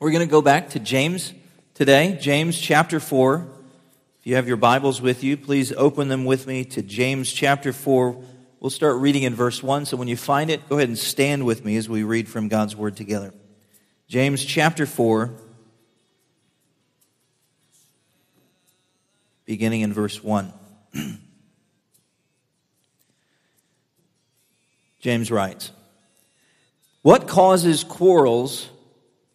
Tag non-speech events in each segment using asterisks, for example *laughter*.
We're going to go back to James today, James chapter 4. If you have your Bibles with you, please open them with me to James chapter 4. We'll start reading in verse 1. So when you find it, go ahead and stand with me as we read from God's Word together. James chapter 4, beginning in verse 1. *clears throat* James writes, What causes quarrels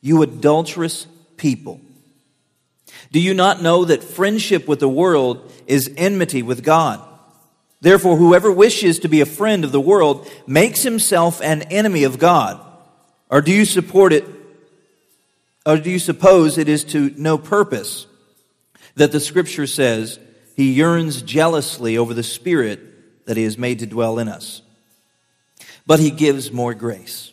You adulterous people. Do you not know that friendship with the world is enmity with God? Therefore, whoever wishes to be a friend of the world makes himself an enemy of God. Or do you support it? Or do you suppose it is to no purpose that the scripture says he yearns jealously over the spirit that he has made to dwell in us? But he gives more grace.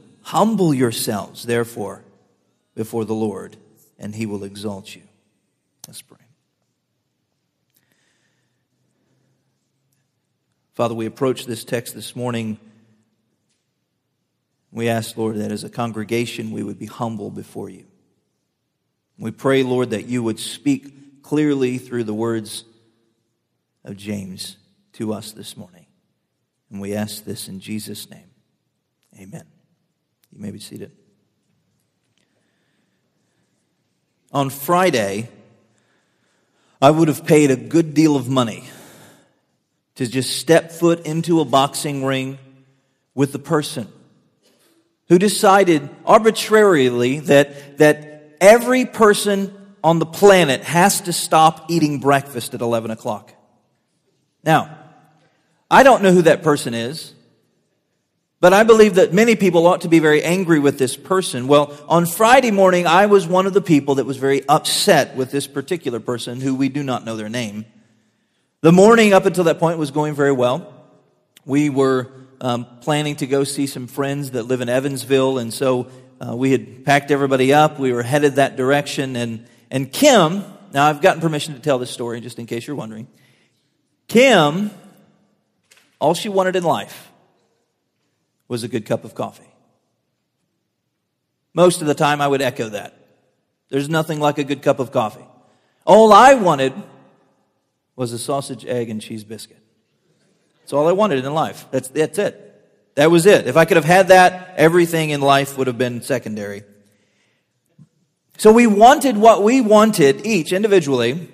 Humble yourselves, therefore, before the Lord, and he will exalt you. Let's pray. Father, we approach this text this morning. We ask, Lord, that as a congregation we would be humble before you. We pray, Lord, that you would speak clearly through the words of James to us this morning. And we ask this in Jesus' name. Amen. You may be seated. On Friday, I would have paid a good deal of money to just step foot into a boxing ring with the person who decided arbitrarily that, that every person on the planet has to stop eating breakfast at 11 o'clock. Now, I don't know who that person is. But I believe that many people ought to be very angry with this person. Well, on Friday morning, I was one of the people that was very upset with this particular person who we do not know their name. The morning up until that point was going very well. We were um, planning to go see some friends that live in Evansville, and so uh, we had packed everybody up. We were headed that direction, and and Kim. Now I've gotten permission to tell this story, just in case you're wondering. Kim, all she wanted in life was a good cup of coffee. Most of the time, I would echo that. There's nothing like a good cup of coffee. All I wanted was a sausage, egg, and cheese biscuit. That's all I wanted in life. That's, that's it. That was it. If I could have had that, everything in life would have been secondary. So we wanted what we wanted each individually,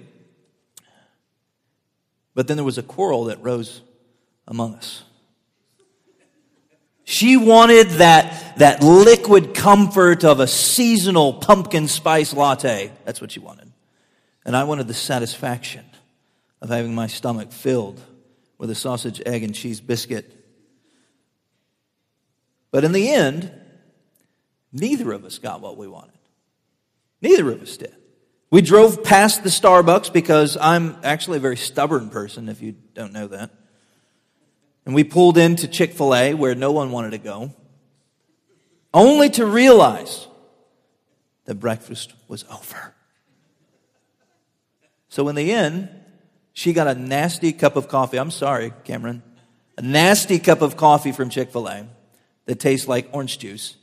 but then there was a quarrel that rose among us. She wanted that, that liquid comfort of a seasonal pumpkin spice latte. That's what she wanted. And I wanted the satisfaction of having my stomach filled with a sausage, egg, and cheese biscuit. But in the end, neither of us got what we wanted. Neither of us did. We drove past the Starbucks because I'm actually a very stubborn person, if you don't know that. And we pulled into Chick fil A where no one wanted to go, only to realize that breakfast was over. So in the end, she got a nasty cup of coffee. I'm sorry, Cameron. A nasty cup of coffee from Chick fil A that tastes like orange juice.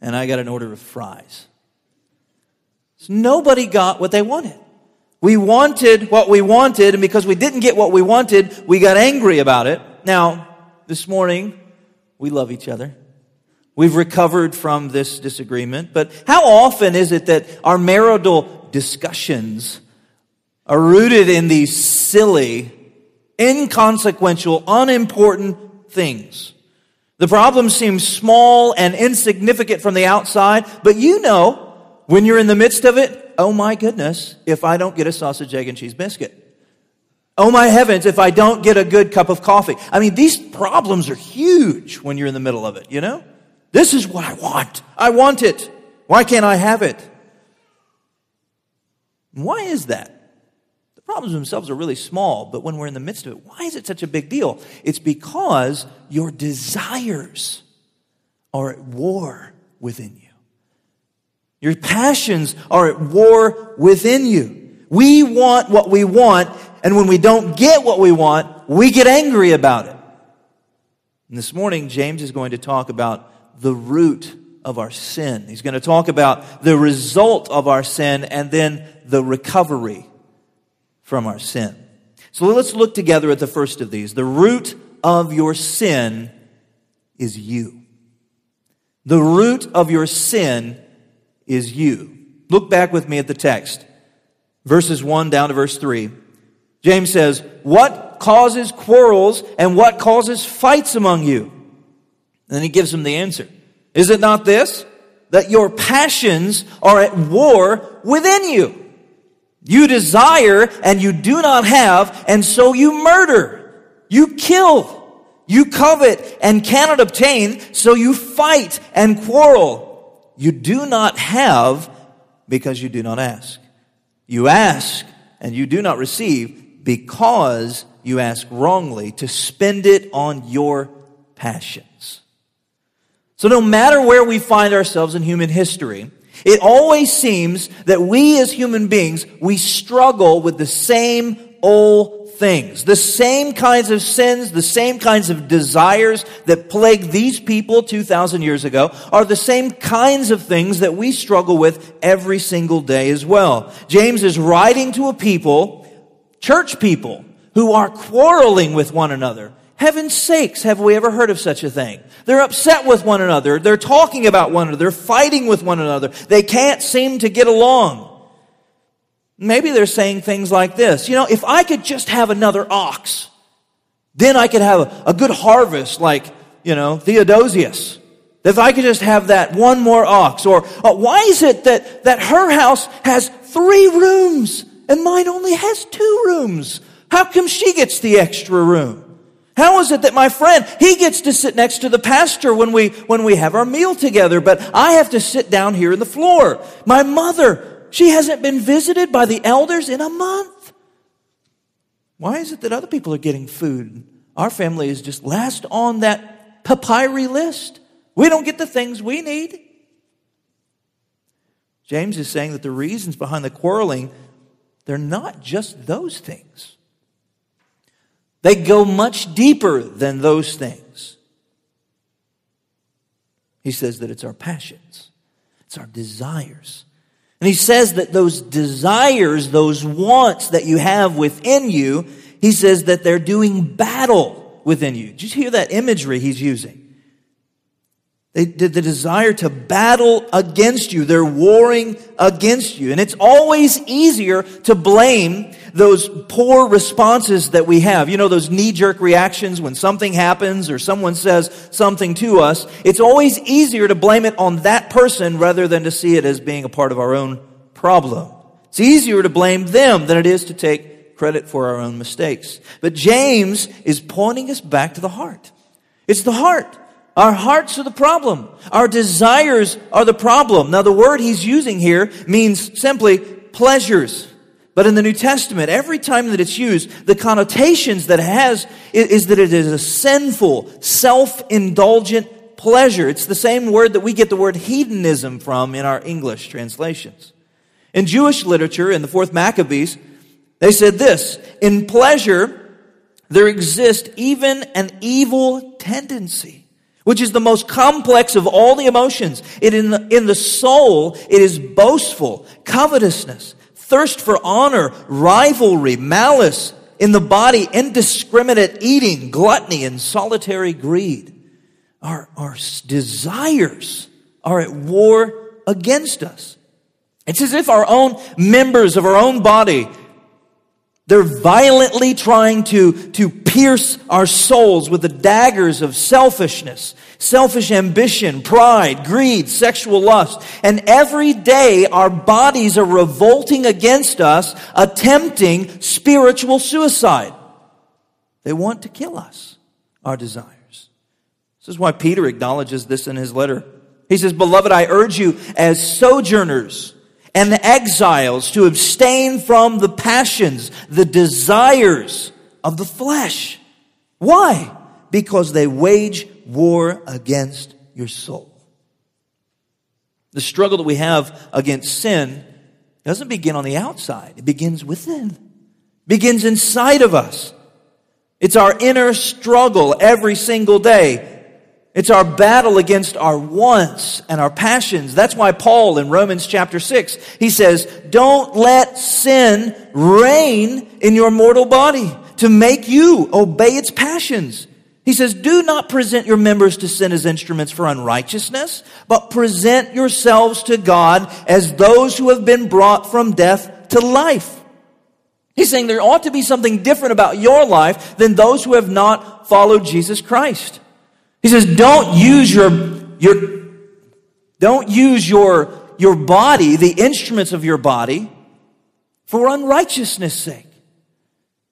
And I got an order of fries. So nobody got what they wanted. We wanted what we wanted, and because we didn't get what we wanted, we got angry about it. Now, this morning, we love each other. We've recovered from this disagreement, but how often is it that our marital discussions are rooted in these silly, inconsequential, unimportant things? The problem seems small and insignificant from the outside, but you know when you're in the midst of it, oh my goodness, if I don't get a sausage, egg, and cheese biscuit. Oh my heavens, if I don't get a good cup of coffee. I mean, these problems are huge when you're in the middle of it, you know? This is what I want. I want it. Why can't I have it? Why is that? The problems themselves are really small, but when we're in the midst of it, why is it such a big deal? It's because your desires are at war within you. Your passions are at war within you. We want what we want, and when we don't get what we want, we get angry about it. And this morning, James is going to talk about the root of our sin. He's going to talk about the result of our sin and then the recovery from our sin. So let's look together at the first of these. The root of your sin is you. The root of your sin is you. Look back with me at the text. Verses 1 down to verse 3. James says, What causes quarrels and what causes fights among you? And then he gives them the answer. Is it not this? That your passions are at war within you. You desire and you do not have, and so you murder. You kill. You covet and cannot obtain, so you fight and quarrel. You do not have because you do not ask. You ask and you do not receive because you ask wrongly to spend it on your passions. So no matter where we find ourselves in human history, it always seems that we as human beings, we struggle with the same old things. The same kinds of sins, the same kinds of desires that plagued these people 2,000 years ago are the same kinds of things that we struggle with every single day as well. James is writing to a people, church people, who are quarreling with one another Heaven's sakes, have we ever heard of such a thing? They're upset with one another. They're talking about one another. They're fighting with one another. They can't seem to get along. Maybe they're saying things like this. You know, if I could just have another ox, then I could have a, good harvest like, you know, Theodosius. If I could just have that one more ox. Or uh, why is it that, that her house has three rooms and mine only has two rooms? How come she gets the extra room? How is it that my friend, he gets to sit next to the pastor when we, when we have our meal together, but I have to sit down here in the floor? My mother, she hasn't been visited by the elders in a month. Why is it that other people are getting food? Our family is just last on that papyri list. We don't get the things we need. James is saying that the reasons behind the quarreling, they're not just those things. They go much deeper than those things. He says that it's our passions, it's our desires. And he says that those desires, those wants that you have within you, he says that they're doing battle within you. Did you hear that imagery he's using? They did the desire to battle against you. They're warring against you. And it's always easier to blame those poor responses that we have. You know, those knee jerk reactions when something happens or someone says something to us. It's always easier to blame it on that person rather than to see it as being a part of our own problem. It's easier to blame them than it is to take credit for our own mistakes. But James is pointing us back to the heart. It's the heart. Our hearts are the problem. Our desires are the problem. Now, the word he's using here means simply pleasures. But in the New Testament, every time that it's used, the connotations that it has is that it is a sinful, self-indulgent pleasure. It's the same word that we get the word hedonism from in our English translations. In Jewish literature, in the fourth Maccabees, they said this, in pleasure, there exists even an evil tendency which is the most complex of all the emotions. It in the, in the soul, it is boastful, covetousness, thirst for honor, rivalry, malice. In the body, indiscriminate eating, gluttony, and solitary greed. our, our desires are at war against us. It's as if our own members of our own body, they're violently trying to, to pierce our souls with the daggers of selfishness, selfish ambition, pride, greed, sexual lust. And every day our bodies are revolting against us, attempting spiritual suicide. They want to kill us, our desires. This is why Peter acknowledges this in his letter. He says, Beloved, I urge you as sojourners and exiles to abstain from the passions, the desires of the flesh. Why? Because they wage war against your soul. The struggle that we have against sin doesn't begin on the outside. It begins within. It begins inside of us. It's our inner struggle every single day. It's our battle against our wants and our passions. That's why Paul in Romans chapter 6, he says, don't let sin reign in your mortal body to make you obey its passions. He says, do not present your members to sin as instruments for unrighteousness, but present yourselves to God as those who have been brought from death to life. He's saying there ought to be something different about your life than those who have not followed Jesus Christ. He says, don't use your, your, don't use your, your body, the instruments of your body, for unrighteousness sake.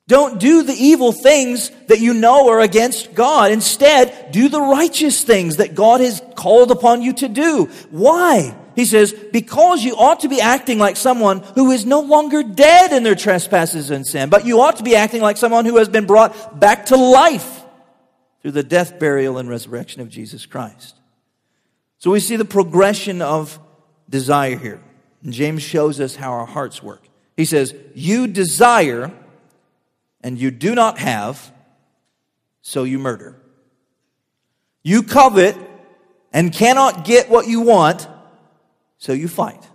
Don't do the evil things that you know are against God. Instead, do the righteous things that God has called upon you to do. Why? He says, because you ought to be acting like someone who is no longer dead in their trespasses and sin, but you ought to be acting like someone who has been brought back to life through the death, burial, and resurrection of Jesus Christ. So we see the progression of desire here. And James shows us how our hearts work. He says, You desire and you do not have, so you murder. You covet and cannot get what you want, so you fight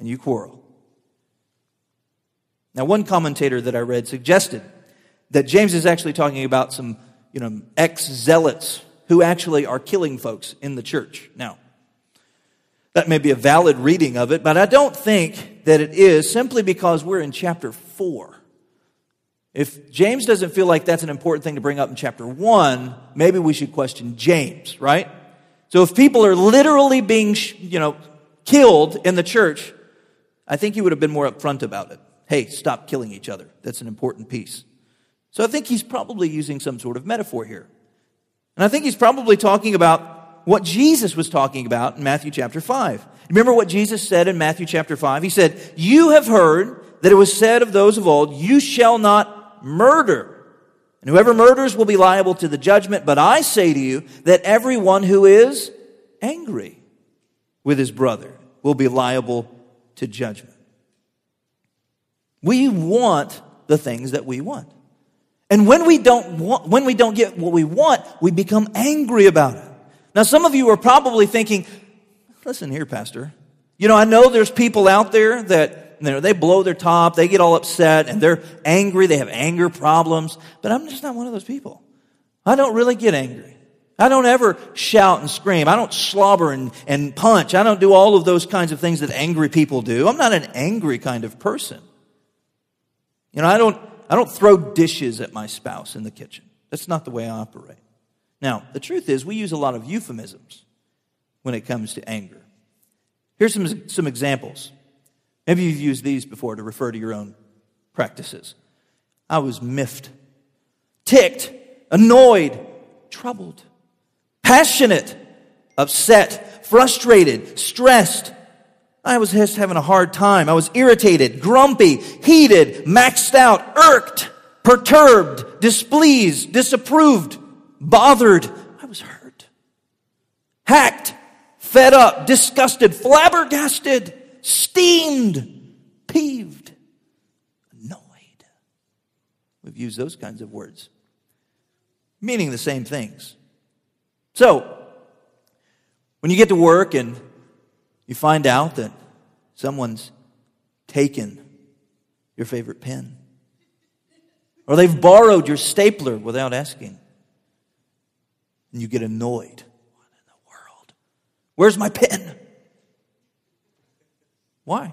and you quarrel. Now, one commentator that I read suggested that James is actually talking about some you know, ex zealots who actually are killing folks in the church. Now, that may be a valid reading of it, but I don't think that it is simply because we're in chapter 4. If James doesn't feel like that's an important thing to bring up in chapter 1, maybe we should question James, right? So if people are literally being, you know, killed in the church, I think he would have been more upfront about it. Hey, stop killing each other. That's an important piece. So I think he's probably using some sort of metaphor here. And I think he's probably talking about what Jesus was talking about in Matthew chapter 5. Remember what Jesus said in Matthew chapter 5? He said, You have heard that it was said of those of old, You shall not murder. And whoever murders will be liable to the judgment. But I say to you that everyone who is angry with his brother will be liable to judgment. We want the things that we want. And when we don't want, when we don't get what we want, we become angry about it. Now, some of you are probably thinking, listen here, Pastor. You know, I know there's people out there that you know, they blow their top, they get all upset, and they're angry, they have anger problems, but I'm just not one of those people. I don't really get angry. I don't ever shout and scream. I don't slobber and, and punch. I don't do all of those kinds of things that angry people do. I'm not an angry kind of person. You know, I don't, I don't throw dishes at my spouse in the kitchen. That's not the way I operate. Now, the truth is, we use a lot of euphemisms when it comes to anger. Here's some, some examples. Maybe you've used these before to refer to your own practices. I was miffed, ticked, annoyed, troubled, passionate, upset, frustrated, stressed, I was just having a hard time. I was irritated, grumpy, heated, maxed out, irked, perturbed, displeased, disapproved, bothered. I was hurt, hacked, fed up, disgusted, flabbergasted, steamed, peeved, annoyed. We've used those kinds of words, meaning the same things. So, when you get to work and you find out that someone's taken your favorite pen, or they've borrowed your stapler without asking, and you get annoyed What in the world? Where's my pen? Why?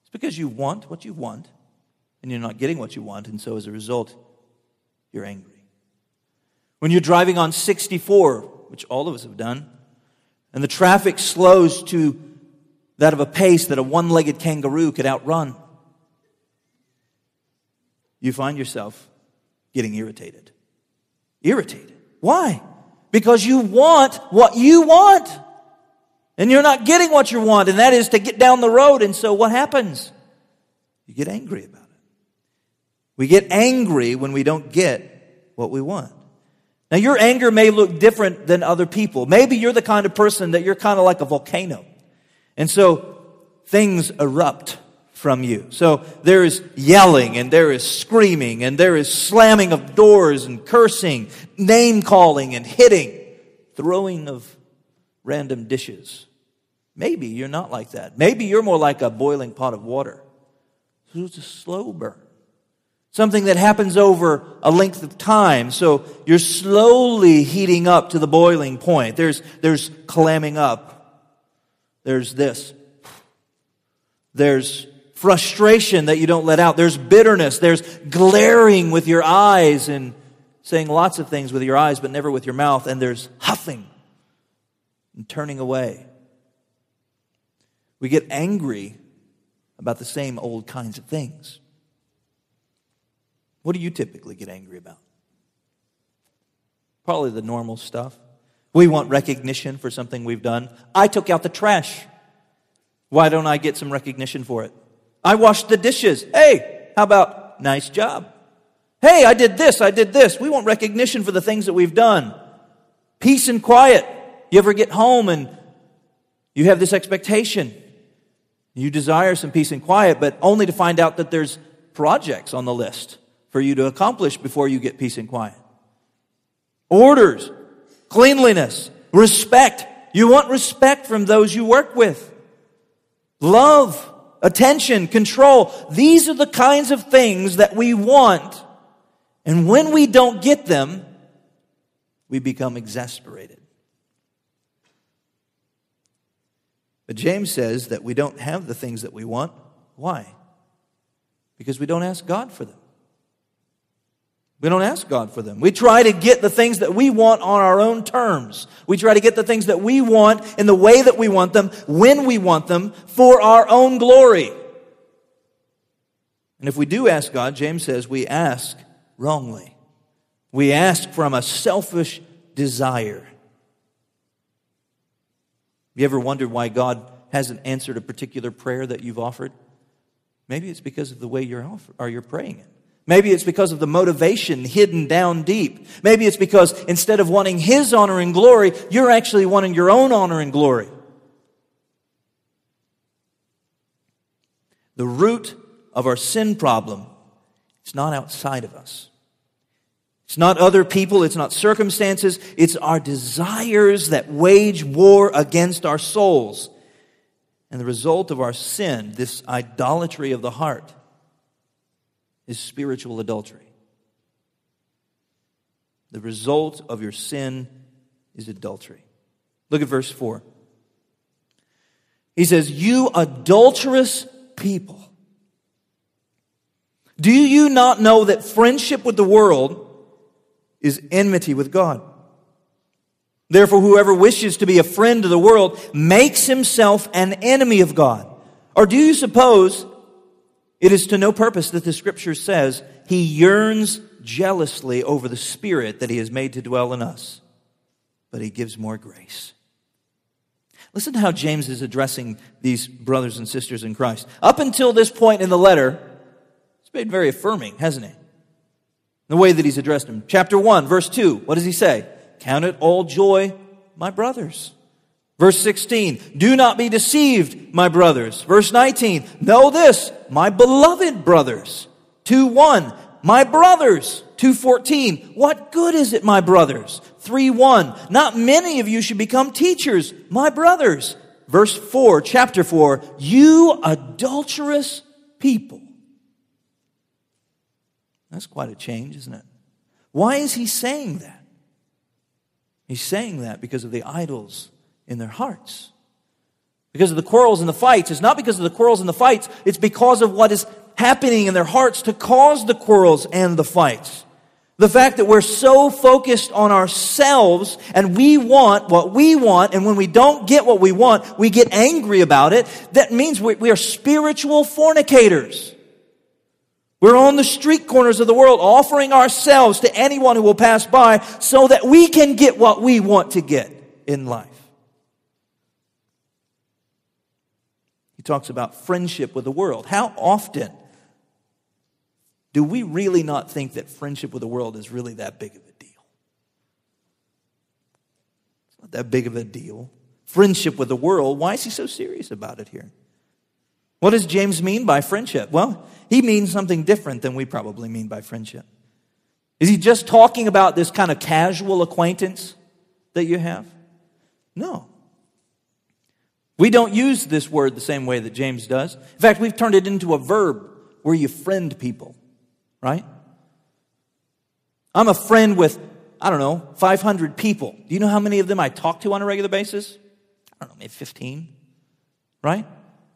It's because you want what you want and you're not getting what you want, and so as a result, you're angry. When you're driving on 64, which all of us have done, and the traffic slows to that of a pace that a one legged kangaroo could outrun, you find yourself getting irritated. Irritated. Why? Because you want what you want. And you're not getting what you want, and that is to get down the road. And so what happens? You get angry about it. We get angry when we don't get what we want. Now, your anger may look different than other people. Maybe you're the kind of person that you're kind of like a volcano. And so things erupt from you. So there is yelling and there is screaming and there is slamming of doors and cursing, name calling and hitting, throwing of random dishes. Maybe you're not like that. Maybe you're more like a boiling pot of water. It's a slow burn. Something that happens over a length of time. So you're slowly heating up to the boiling point. There's, there's clamming up. There's this. There's frustration that you don't let out. There's bitterness. There's glaring with your eyes and saying lots of things with your eyes, but never with your mouth. And there's huffing and turning away. We get angry about the same old kinds of things. What do you typically get angry about? Probably the normal stuff. We want recognition for something we've done. I took out the trash. Why don't I get some recognition for it? I washed the dishes. Hey, how about nice job? Hey, I did this, I did this. We want recognition for the things that we've done. Peace and quiet. You ever get home and you have this expectation. You desire some peace and quiet, but only to find out that there's projects on the list for you to accomplish before you get peace and quiet. Orders, cleanliness, respect. You want respect from those you work with. Love, attention, control. These are the kinds of things that we want. And when we don't get them, we become exasperated. But James says that we don't have the things that we want. Why? Because we don't ask God for them. We don't ask God for them. We try to get the things that we want on our own terms. We try to get the things that we want in the way that we want them, when we want them, for our own glory. And if we do ask God, James says we ask wrongly. We ask from a selfish desire. You ever wondered why God hasn't answered a particular prayer that you've offered? Maybe it's because of the way you're, offer, or you're praying it. Maybe it's because of the motivation hidden down deep. Maybe it's because instead of wanting His honor and glory, you're actually wanting your own honor and glory. The root of our sin problem, is not outside of us. It's not other people, it's not circumstances, it's our desires that wage war against our souls. And the result of our sin, this idolatry of the heart, is spiritual adultery. The result of your sin is adultery. Look at verse 4. He says, You adulterous people. Do you not know that friendship with the world is enmity with God? Therefore, whoever wishes to be a friend to the world makes himself an enemy of God. Or do you suppose it is to no purpose that the scripture says he yearns jealously over the spirit that he has made to dwell in us, but he gives more grace. Listen to how James is addressing these brothers and sisters in Christ. Up until this point in the letter, it's been very affirming, hasn't it? The way that he's addressed them. Chapter 1, verse 2, what does he say? Count it all joy, my brothers. Verse 16, do not be deceived, my brothers. Verse 19, know this, my beloved brothers. 2 1, my brothers. 2:14 What good is it my brothers 3 1, Not many of you should become teachers my brothers Verse 4 chapter 4 You adulterous people That's quite a change isn't it Why is he saying that He's saying that because of the idols in their hearts. Because of the quarrels and the fights. It's not because of the quarrels and the fights, it's because of what is happening in their hearts to cause the quarrels and the fights. The fact that we're so focused on ourselves and we want what we want, and when we don't get what we want, we get angry about it. That means we, are spiritual fornicators. We're on the street corners of the world offering ourselves to anyone who will pass by so that we can get what we want to get in life. He talks about friendship with the world. How often do we really not think that friendship with the world is really that big of a deal? It's not that big of a deal. Friendship with the world, why is he so serious about it here? What does James mean by friendship? Well, he means something different than we probably mean by friendship. Is he just talking about this kind of casual acquaintance that you have? No. We don't use this word the same way that James does. In fact, we've turned it into a verb where you friend people right? I'm a friend with, I don't know, 500 people. Do you know how many of them I talk to on a regular basis? I don't know, maybe 15, right?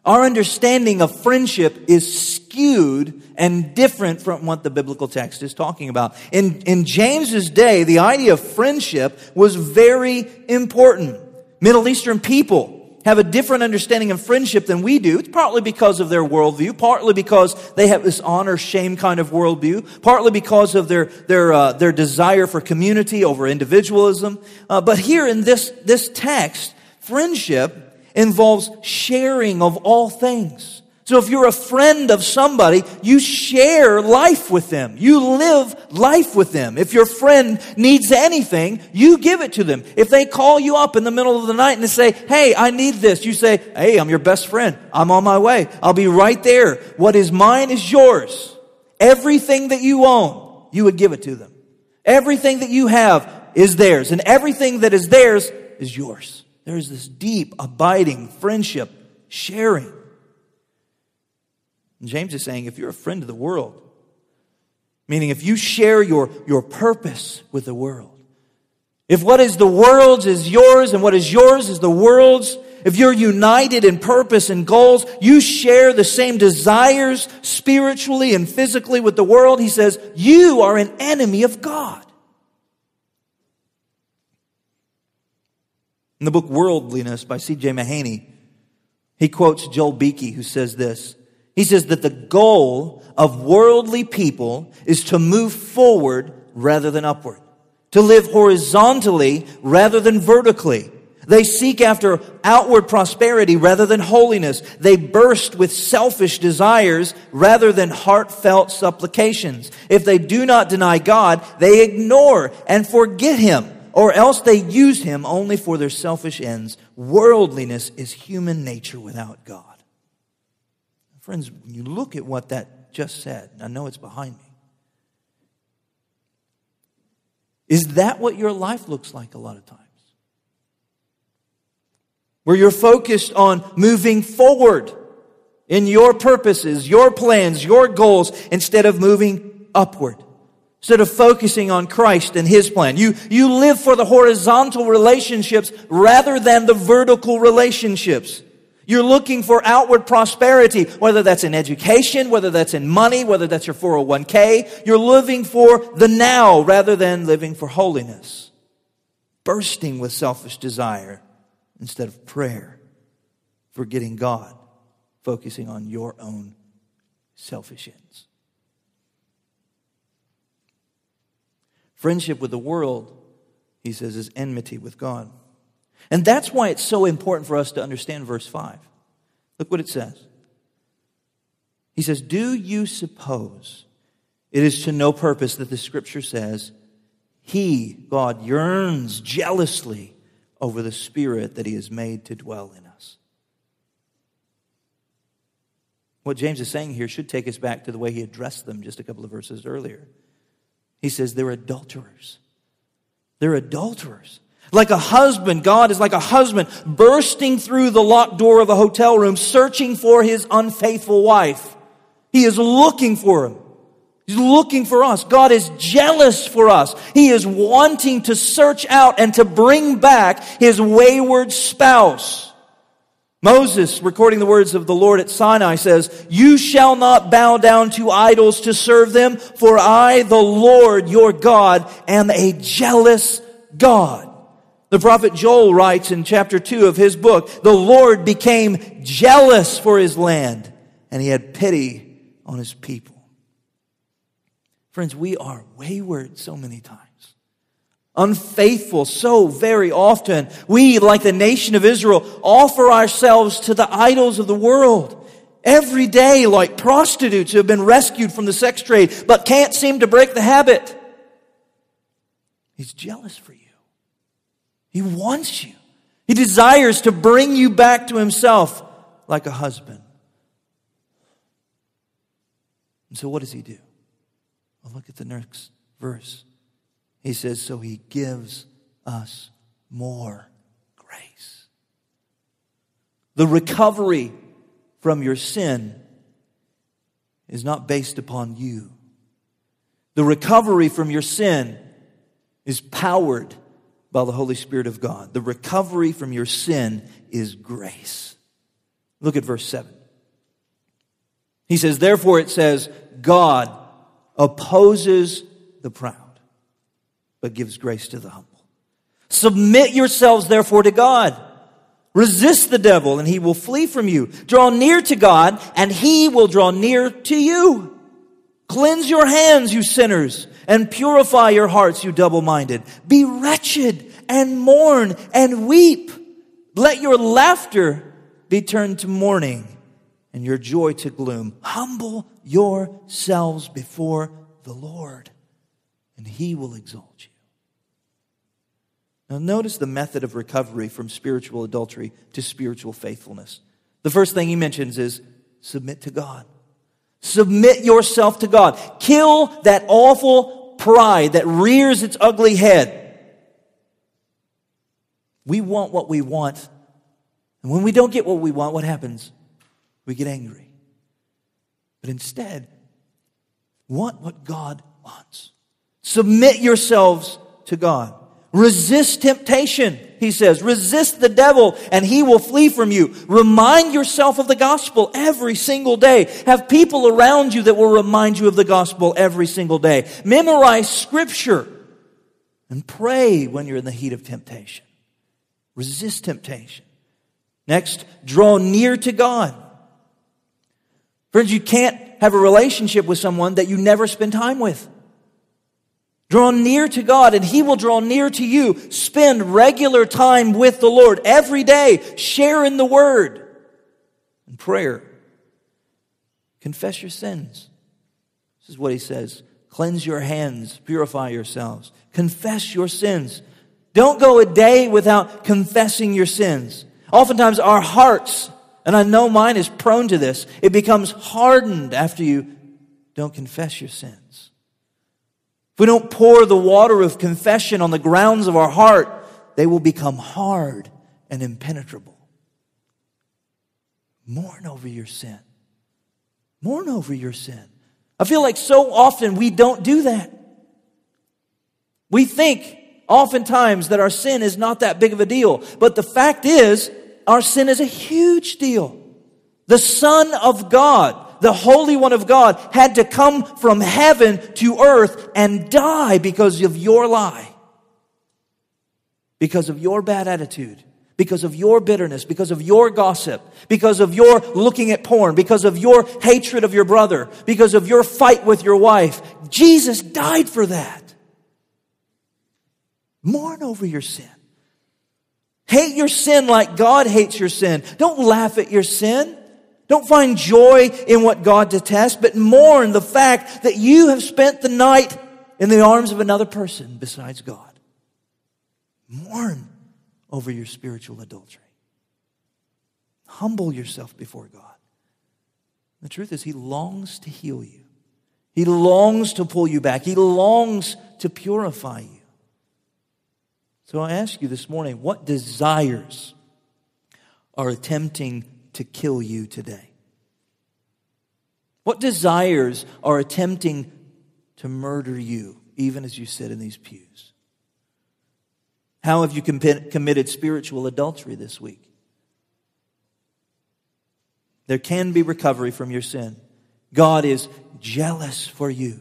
Our understanding of friendship is skewed and different from what the biblical text is talking about. In, in James's day, the idea of friendship was very important. Middle Eastern people have a different understanding of friendship than we do. It's partly because of their worldview, partly because they have this honor shame kind of worldview, partly because of their their uh, their desire for community over individualism. Uh, but here in this this text, friendship involves sharing of all things. So if you're a friend of somebody, you share life with them. You live life with them. If your friend needs anything, you give it to them. If they call you up in the middle of the night and they say, Hey, I need this, you say, Hey, I'm your best friend. I'm on my way. I'll be right there. What is mine is yours. Everything that you own, you would give it to them. Everything that you have is theirs, and everything that is theirs is yours. There is this deep, abiding friendship, sharing. James is saying if you're a friend of the world, meaning if you share your, your purpose with the world, if what is the world's is yours and what is yours is the world's, if you're united in purpose and goals, you share the same desires spiritually and physically with the world, he says, you are an enemy of God. In the book Worldliness by C.J. Mahaney, he quotes Joel Beeke, who says this he says that the goal of worldly people is to move forward rather than upward, to live horizontally rather than vertically. They seek after outward prosperity rather than holiness. They burst with selfish desires rather than heartfelt supplications. If they do not deny God, they ignore and forget Him, or else they use Him only for their selfish ends. Worldliness is human nature without God. Friends, when you look at what that just said, I know it's behind me. Is that what your life looks like a lot of times? Where you're focused on moving forward in your purposes, your plans, your goals, instead of moving upward. Instead of focusing on Christ and His plan. You, you live for the horizontal relationships rather than the vertical relationships. You're looking for outward prosperity, whether that's in education, whether that's in money, whether that's your 401k. You're living for the now rather than living for holiness. Bursting with selfish desire instead of prayer. Forgetting God, focusing on your own selfish ends. Friendship with the world, he says, is enmity with God. And that's why it's so important for us to understand verse 5. Look what it says. He says, Do you suppose it is to no purpose that the scripture says, He, God, yearns jealously over the spirit that He has made to dwell in us? What James is saying here should take us back to the way he addressed them just a couple of verses earlier. He says, They're adulterers. They're adulterers. Like a husband, God is like a husband bursting through the locked door of a hotel room, searching for his unfaithful wife. He is looking for him. He's looking for us. God is jealous for us. He is wanting to search out and to bring back his wayward spouse. Moses, recording the words of the Lord at Sinai, says, You shall not bow down to idols to serve them, for I, the Lord your God, am a jealous God. The prophet Joel writes in chapter 2 of his book, The Lord became jealous for his land, and he had pity on his people. Friends, we are wayward so many times. Unfaithful so very often. We, like the nation of Israel, offer ourselves to the idols of the world. Every day, like prostitutes who have been rescued from the sex trade, but can't seem to break the habit. He's jealous for you. He wants you. He desires to bring you back to himself like a husband. And so what does he do? Well, look at the next verse. He says, So he gives us more grace. The recovery from your sin is not based upon you. The recovery from your sin is powered by the Holy Spirit of God. The recovery from your sin is grace. Look at verse 7. He says, Therefore it says, God opposes the proud, but gives grace to the humble. Submit yourselves, therefore, to God. Resist the devil, and he will flee from you. Draw near to God, and he will draw near to you. Cleanse your hands, you sinners, and purify your hearts, you double minded. Be wretched, and mourn, and weep. Let your laughter be turned to mourning and your joy to gloom. Humble yourselves before the Lord, and He will exalt you. Now, notice the method of recovery from spiritual adultery to spiritual faithfulness. The first thing he mentions is submit to God. Submit yourself to God. Kill that awful pride that rears its ugly head. We want what we want. And when we don't get what we want, what happens? we get angry. But instead, want what God wants. Submit yourselves to God. Resist temptation, he says. Resist the devil and he will flee from you. Remind yourself of the gospel every single day. Have people around you that will remind you of the gospel every single day. Memorize scripture and pray when you're in the heat of temptation. Resist temptation. Next, draw near to God. Friends, you can't have a relationship with someone that you never spend time with. Draw near to God and He will draw near to you. Spend regular time with the Lord every day. Share in the Word and prayer. Confess your sins. This is what He says. Cleanse your hands, purify yourselves. Confess your sins. Don't go a day without confessing your sins. Oftentimes our hearts and I know mine is prone to this. It becomes hardened after you don't confess your sins. If we don't pour the water of confession on the grounds of our heart, they will become hard and impenetrable. Mourn over your sin. Mourn over your sin. I feel like so often we don't do that. We think oftentimes that our sin is not that big of a deal. But the fact is, our sin is a huge deal. The Son of God, the Holy One of God, had to come from heaven to earth and die because of your lie, because of your bad attitude, because of your bitterness, because of your gossip, because of your looking at porn, because of your hatred of your brother, because of your fight with your wife. Jesus died for that. Mourn over your sin. Hate your sin like God hates your sin. Don't laugh at your sin. Don't find joy in what God detests, but mourn the fact that you have spent the night in the arms of another person besides God. Mourn over your spiritual adultery. Humble yourself before God. The truth is, He longs to heal you. He longs to pull you back. He longs to purify you. So I ask you this morning what desires are attempting to kill you today? What desires are attempting to murder you, even as you sit in these pews? How have you committed spiritual adultery this week? There can be recovery from your sin. God is jealous for you.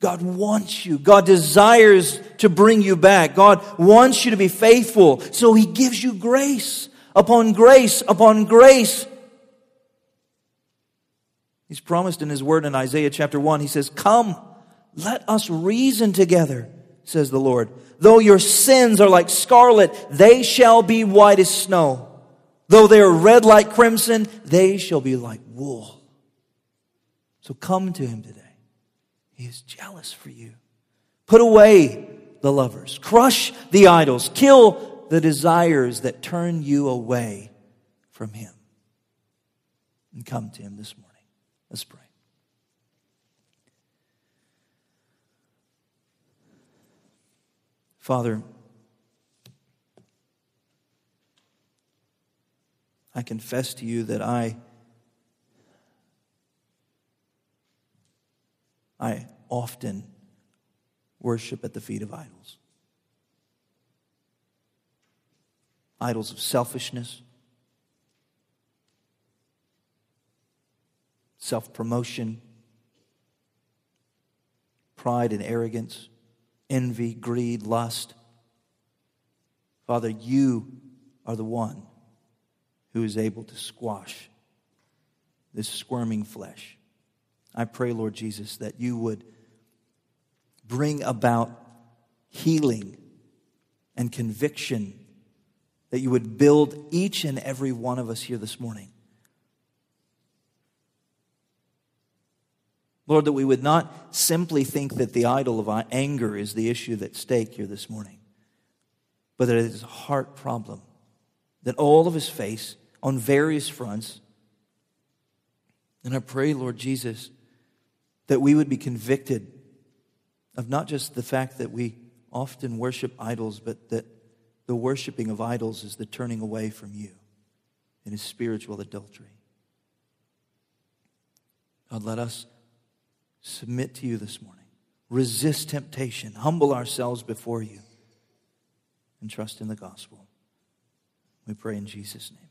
God wants you. God desires to bring you back. God wants you to be faithful. So He gives you grace upon grace upon grace. He's promised in His word in Isaiah chapter 1, He says, Come, let us reason together, says the Lord. Though your sins are like scarlet, they shall be white as snow. Though they are red like crimson, they shall be like wool. So come to him today. He is jealous for you. Put away the lovers, crush the idols, kill the desires that turn you away from him. And come to him this morning. Let's pray. Father, I confess to you that I I often worship at the feet of idols. Idols of selfishness, self promotion, pride and arrogance, envy, greed, lust. Father, you are the one who is able to squash this squirming flesh. I pray, Lord Jesus, that you would bring about healing and conviction, that you would build each and every one of us here this morning. Lord, that we would not simply think that the idol of anger is the issue that's stake here this morning, but that it is a heart problem that all of us face on various fronts. And I pray, Lord Jesus, that we would be convicted of not just the fact that we often worship idols, but that the worshiping of idols is the turning away from you and is spiritual adultery. God, let us submit to you this morning, resist temptation, humble ourselves before you, and trust in the gospel. We pray in Jesus' name.